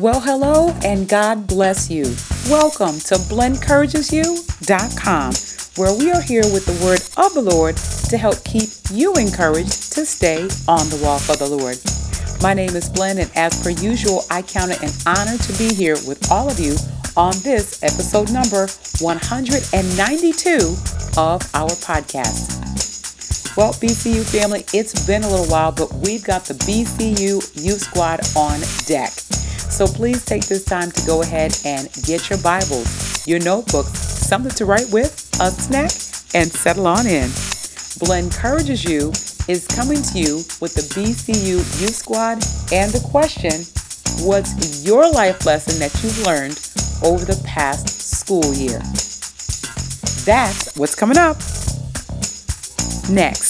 Well, hello and God bless you. Welcome to blendencouragesyou.com, where we are here with the word of the Lord to help keep you encouraged to stay on the walk of the Lord. My name is Blend, and as per usual, I count it an honor to be here with all of you on this episode number 192 of our podcast. Well, BCU family, it's been a little while, but we've got the BCU Youth Squad on deck. So please take this time to go ahead and get your Bibles, your notebooks, something to write with, a snack, and settle on in. Blend Encourages You is coming to you with the BCU Youth Squad and the question What's your life lesson that you've learned over the past school year? That's what's coming up. Next.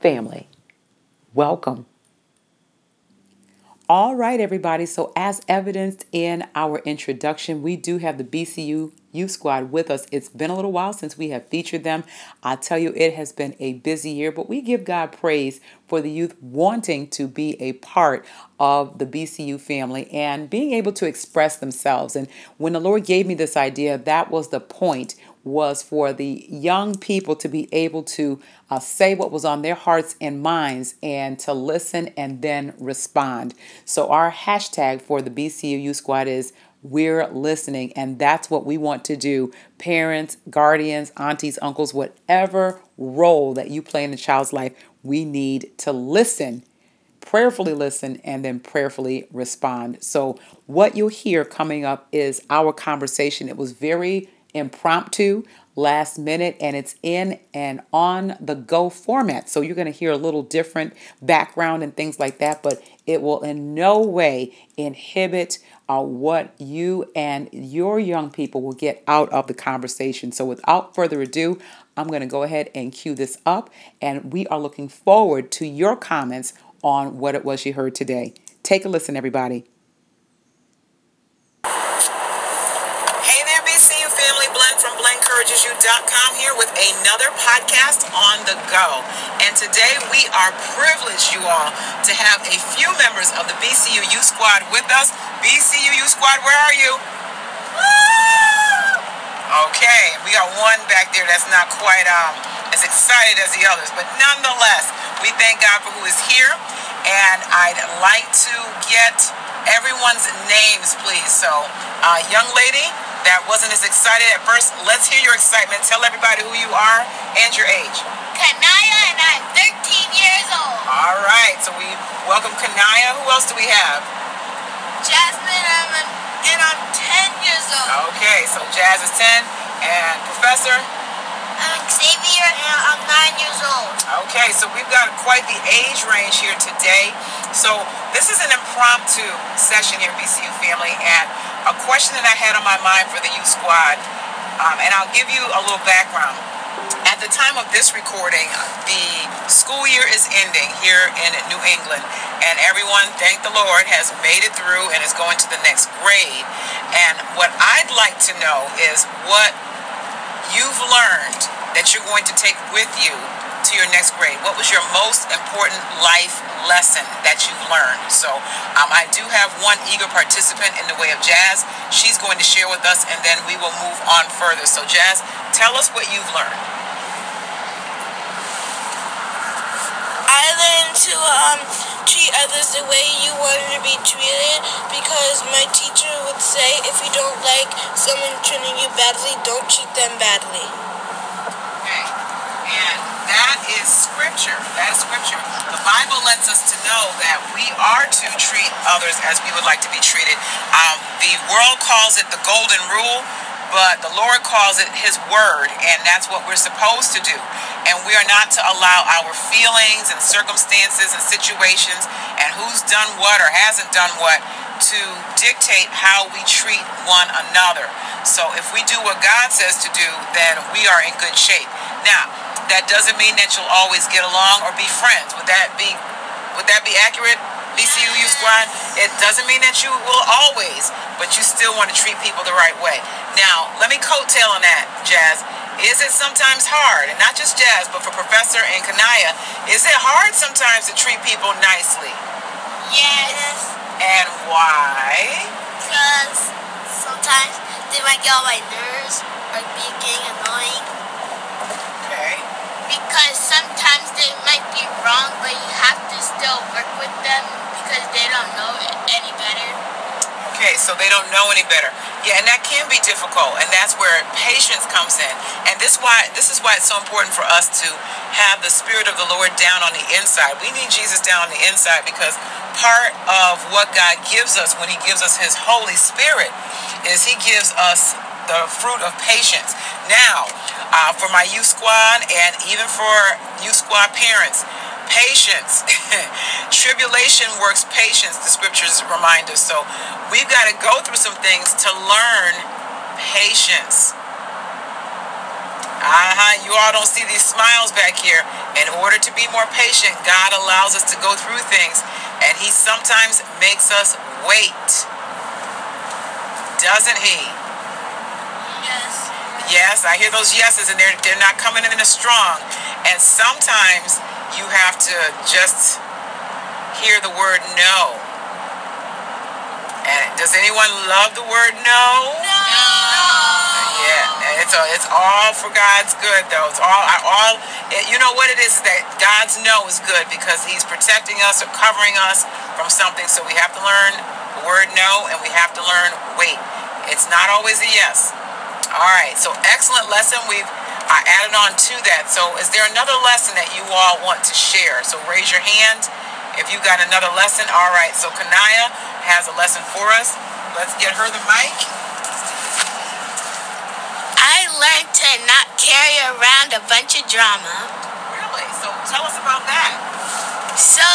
family. Welcome. All right, everybody. So, as evidenced in our introduction, we do have the BCU Youth Squad with us. It's been a little while since we have featured them. I tell you, it has been a busy year, but we give God praise for the youth wanting to be a part of the BCU family and being able to express themselves. And when the Lord gave me this idea, that was the point was for the young people to be able to uh, say what was on their hearts and minds and to listen and then respond. So, our hashtag for the BCU Squad is we're listening, and that's what we want to do. Parents, guardians, aunties, uncles, whatever role that you play in a child's life, we need to listen prayerfully listen and then prayerfully respond. So, what you'll hear coming up is our conversation. It was very impromptu, last minute, and it's in and on the go format. So you're going to hear a little different background and things like that, but it will in no way inhibit uh, what you and your young people will get out of the conversation. So without further ado, I'm going to go ahead and cue this up, and we are looking forward to your comments on what it was you heard today. Take a listen, everybody. Here with another podcast on the go. And today we are privileged, you all, to have a few members of the BCU Youth Squad with us. BCU Youth Squad, where are you? Okay, we got one back there that's not quite um, as excited as the others, but nonetheless, we thank God for who is here. And I'd like to get everyone's names, please. So, uh, young lady, that wasn't as excited at first. Let's hear your excitement. Tell everybody who you are and your age. Kanaya, and I'm 13 years old. All right, so we welcome Kanaya. Who else do we have? Jasmine, I'm, and I'm 10 years old. Okay, so Jazz is 10, and Professor? I'm Xavier, and I'm 9 years old. Okay, so we've got quite the age range here today. So this is an impromptu session here, BCU family, and a question that I had on my mind for the youth squad, um, and I'll give you a little background. At the time of this recording, the school year is ending here in New England, and everyone, thank the Lord, has made it through and is going to the next grade. And what I'd like to know is what you've learned that you're going to take with you to your next grade, what was your most important life lesson that you've learned? So um, I do have one eager participant in the way of Jazz. She's going to share with us, and then we will move on further. So Jazz, tell us what you've learned. I learned to um, treat others the way you want to be treated because my teacher would say if you don't like someone treating you badly, don't treat them badly. And that is scripture. That is scripture. The Bible lets us to know that we are to treat others as we would like to be treated. Um, the world calls it the golden rule, but the Lord calls it His word, and that's what we're supposed to do. And we are not to allow our feelings and circumstances and situations and who's done what or hasn't done what to dictate how we treat one another. So if we do what God says to do, then we are in good shape. Now, that doesn't mean that you'll always get along or be friends. Would that be would that be accurate? BCU squad, it doesn't mean that you will always, but you still want to treat people the right way. Now, let me coattail on that, Jazz. Is it sometimes hard, and not just Jazz, but for Professor and Kanaya, is it hard sometimes to treat people nicely? Yes. And why? Because sometimes they might get on my nerves or be getting annoying. Okay. Because sometimes they might be wrong, but you have to still work with them because they don't know any better. Okay, so they don't know any better. Yeah, and that can be difficult, and that's where patience comes in. And this why this is why it's so important for us to have the spirit of the Lord down on the inside. We need Jesus down on the inside because part of what God gives us when He gives us His Holy Spirit is He gives us the fruit of patience. Now, uh, for my youth squad and even for youth squad parents, patience. Tribulation works patience, the scriptures remind us. So we've got to go through some things to learn patience. Uh-huh. You all don't see these smiles back here. In order to be more patient, God allows us to go through things, and He sometimes makes us wait. Doesn't He? Yes. I hear those yeses, and they're they're not coming in as strong. And sometimes you have to just hear the word no. And does anyone love the word no? No. Uh, yeah, and it's a, it's all for God's good though. It's all I all it, you know what it is is that God's no is good because He's protecting us or covering us from something. So we have to learn the word no, and we have to learn wait. It's not always a yes. All right, so excellent lesson. We've I added on to that. So is there another lesson that you all want to share? So raise your hand if you got another lesson. All right, so Kanaya has a lesson for us. Let's get her the mic. I learned to not carry around a bunch of drama. Really? So tell us about that. So,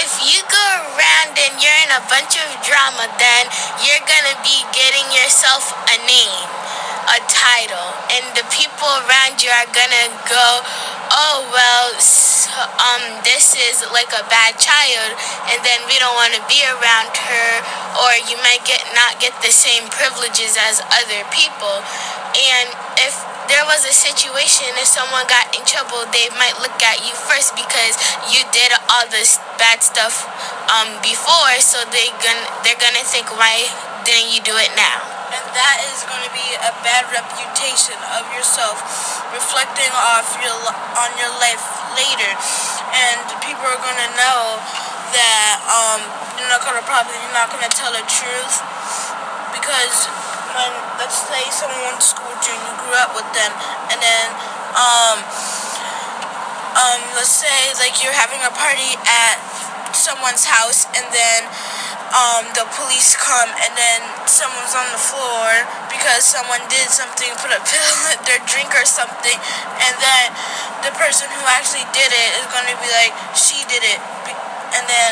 if you go around and you're in a bunch of drama, then you're gonna be getting yourself a name, a title, and the people around you are gonna go, oh well, um, this is like a bad child, and then we don't want to be around her, or you might get not get the same privileges as other people, and if there was a situation if someone got in trouble they might look at you first because you did all this bad stuff um before so they gonna they're gonna think why didn't you do it now and that is going to be a bad reputation of yourself reflecting off your on your life later. And people are going to know that um you're not going to probably you're not going to tell the truth because when let's say someone went to school with you and you grew up with them and then um um let's say like you're having a party at someone's house and then um the police come and then someone's on the floor because someone did something put a pill in their drink or something and then the person who actually did it is going to be like she did it. And then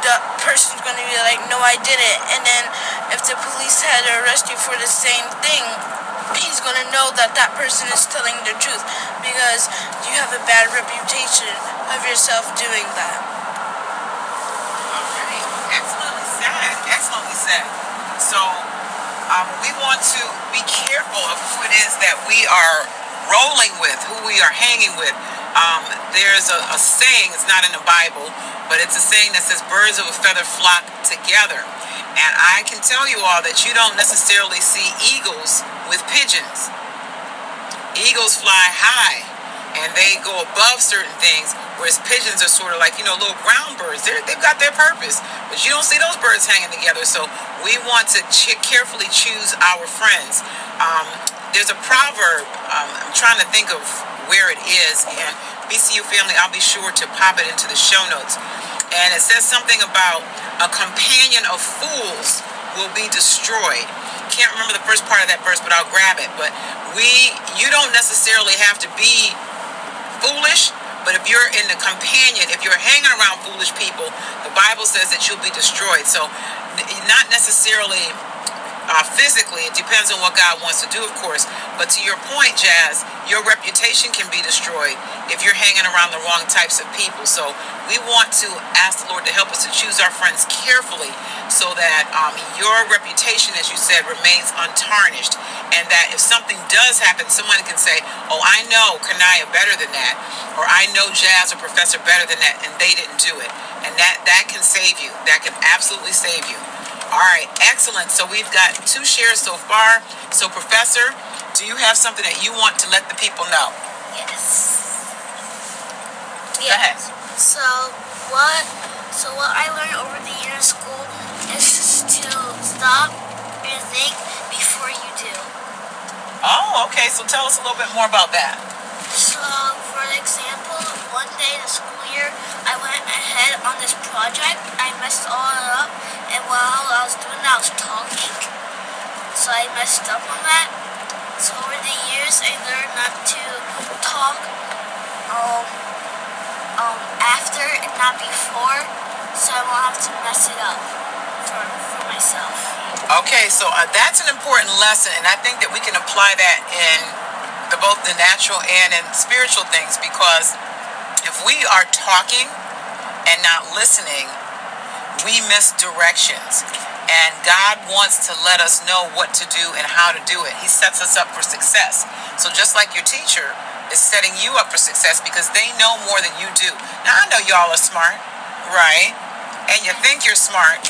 the person's going to be like no i did it. And then if the police had to arrest you for the same thing he's going to know that that person is telling the truth because you have a bad reputation of yourself doing that Okay, excellently said. Said. So um, we want to be careful of who it is that we are rolling with, who we are hanging with. Um, there's a, a saying, it's not in the Bible, but it's a saying that says birds of a feather flock together. And I can tell you all that you don't necessarily see eagles with pigeons. Eagles fly high and they go above certain things, whereas pigeons are sort of like, you know, little ground birds. They're, they've got their purpose, but you don't see those birds hanging together. So we want to ch- carefully choose our friends. Um, there's a proverb, um, I'm trying to think of where it is, and BCU family, I'll be sure to pop it into the show notes. And it says something about a companion of fools will be destroyed. Can't remember the first part of that verse, but I'll grab it. But we, you don't necessarily have to be foolish, but if you're in the companion, if you're hanging around foolish people, the Bible says that you'll be destroyed. So, not necessarily uh, physically. It depends on what God wants to do, of course. But to your point, Jazz, your reputation can be destroyed if you're hanging around the wrong types of people. So we want to ask the Lord to help us to choose our friends carefully so that um, your reputation, as you said, remains untarnished. And that if something does happen, someone can say, Oh, I know Kanaya better than that. Or I know Jazz or Professor better than that. And they didn't do it. And that, that can save you. That can absolutely save you. All right, excellent. So we've got two shares so far. So, Professor, do you have something that you want to let the people know? Yes. Go ahead. So what? So what I learned over the year of school is to stop and think before you do. Oh, okay. So tell us a little bit more about that. So, for example, one day the school year, I went ahead on this project. I messed all it up, and while I was doing that, I was talking. So I messed up on that. So over the years, I learned not to talk um, um, after and not before, so I won't have to mess it up for, for myself. Okay, so uh, that's an important lesson, and I think that we can apply that in the, both the natural and in spiritual things because if we are talking and not listening, we miss directions. And God wants to let us know what to do and how to do it. He sets us up for success. So just like your teacher is setting you up for success because they know more than you do. Now I know y'all are smart, right? And you think you're smart,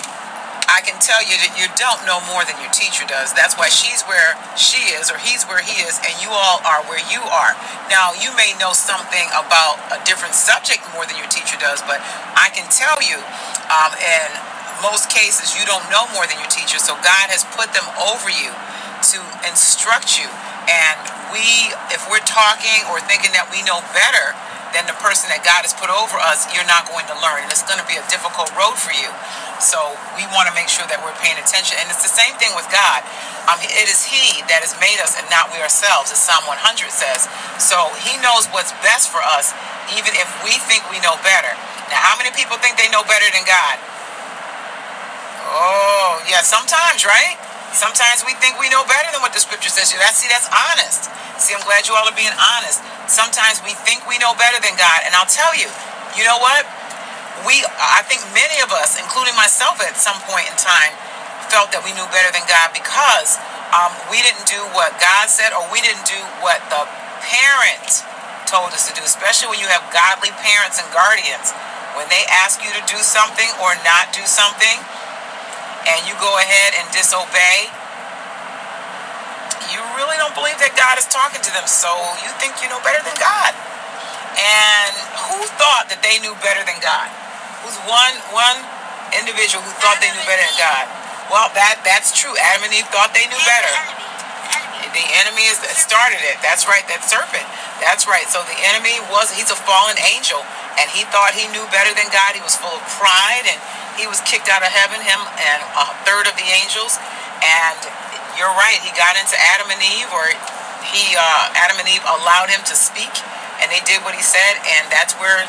I can tell you that you don't know more than your teacher does. That's why she's where she is or he's where he is and you all are where you are. Now, you may know something about a different subject more than your teacher does, but I can tell you um, in most cases you don't know more than your teacher. So God has put them over you to instruct you. And we, if we're talking or thinking that we know better, than the person that God has put over us, you're not going to learn. And it's going to be a difficult road for you. So we want to make sure that we're paying attention. And it's the same thing with God. Um, it is He that has made us and not we ourselves, as Psalm 100 says. So He knows what's best for us, even if we think we know better. Now, how many people think they know better than God? Oh, yeah, sometimes, right? Sometimes we think we know better than what the scripture says. That's, see, that's honest. See, I'm glad you all are being honest. Sometimes we think we know better than God. And I'll tell you, you know what? We, I think many of us, including myself at some point in time, felt that we knew better than God because um, we didn't do what God said or we didn't do what the parent told us to do, especially when you have godly parents and guardians. When they ask you to do something or not do something, and you go ahead and disobey, you really don't believe that God is talking to them. So you think you know better than God. And who thought that they knew better than God? Who's one one individual who thought they knew better than God? Well, that that's true. Adam and Eve thought they knew better. The enemy is that started it. That's right. That serpent. That's right. So the enemy was he's a fallen angel, and he thought he knew better than God. He was full of pride, and he was kicked out of heaven. Him and a third of the angels. And you're right. He got into Adam and Eve, or he uh, Adam and Eve allowed him to speak, and they did what he said, and that's where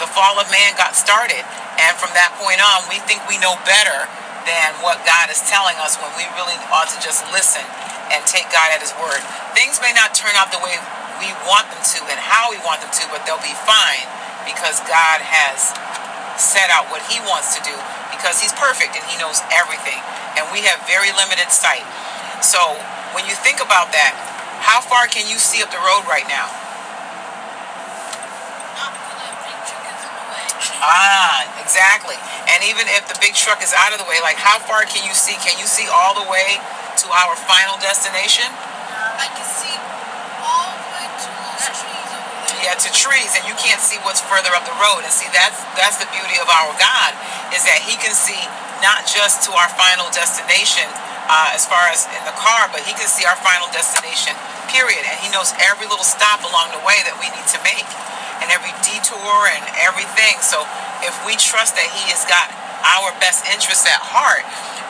the fall of man got started. And from that point on, we think we know better than what God is telling us when we really ought to just listen and take God at His word. Things may not turn out the way we want them to and how we want them to, but they'll be fine because God has set out what He wants to do because He's perfect and He knows everything. And we have very limited sight. So when you think about that, how far can you see up the road right now? Ah, exactly. And even if the big truck is out of the way, like how far can you see? Can you see all the way to our final destination? I can see all the way to those trees over there. Yeah, to trees, and you can't see what's further up the road. And see, that's that's the beauty of our God is that He can see not just to our final destination, uh, as far as in the car, but He can see our final destination. Period. And He knows every little stop along the way that we need to make, and every detour and everything. So if we trust that He has got our best interests at heart,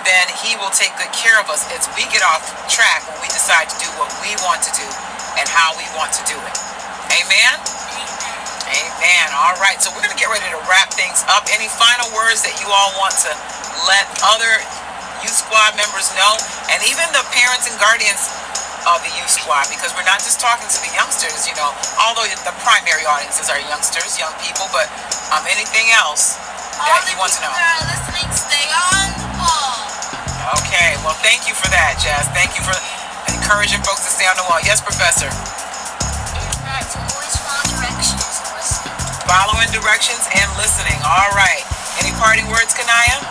then He will take good care of us. It's we get off track when we decide to do what we want to do and how we want to do it. Amen. Amen. All right. So we're going to get ready to wrap things up. Any final words that you all want to let other youth squad members know, and even the parents and guardians of the youth squad, because we're not just talking to the youngsters, you know, although the primary audiences are youngsters, young people, but um, anything else All that the you want to know. that are listening, stay on the ball. Okay. Well, thank you for that, Jazz. Thank you for encouraging folks to stay on the wall. Yes, Professor. Following directions and listening. All right. Any parting words, Kanaya?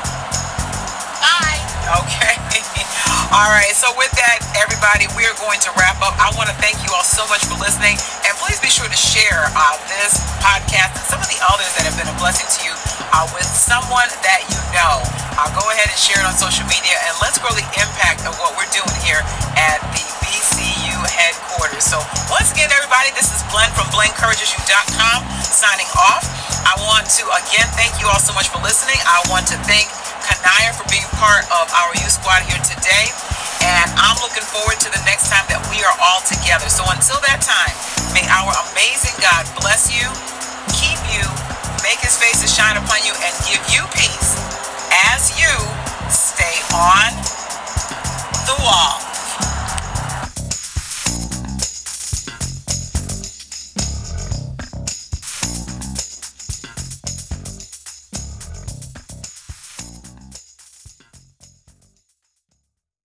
Bye. Okay. All right. So with that, everybody, we are going to wrap up. I want to thank you all so much for listening, and please be sure to share uh, this podcast and some of the others that have been a blessing to you uh, with someone that you know. Uh, go ahead and share it on social media, and let's grow the impact of what we're doing here at the BCU headquarters. So once again, everybody, this is Blend from BlendEncouragesYou.com signing off. I want to again thank you all so much for listening. I want to thank Kanaya for being part of our youth squad here today. And I'm looking forward to the next time that we are all together. So until that time, may our amazing God bless you, keep you, make his face to shine upon you, and give you peace as you stay on the wall.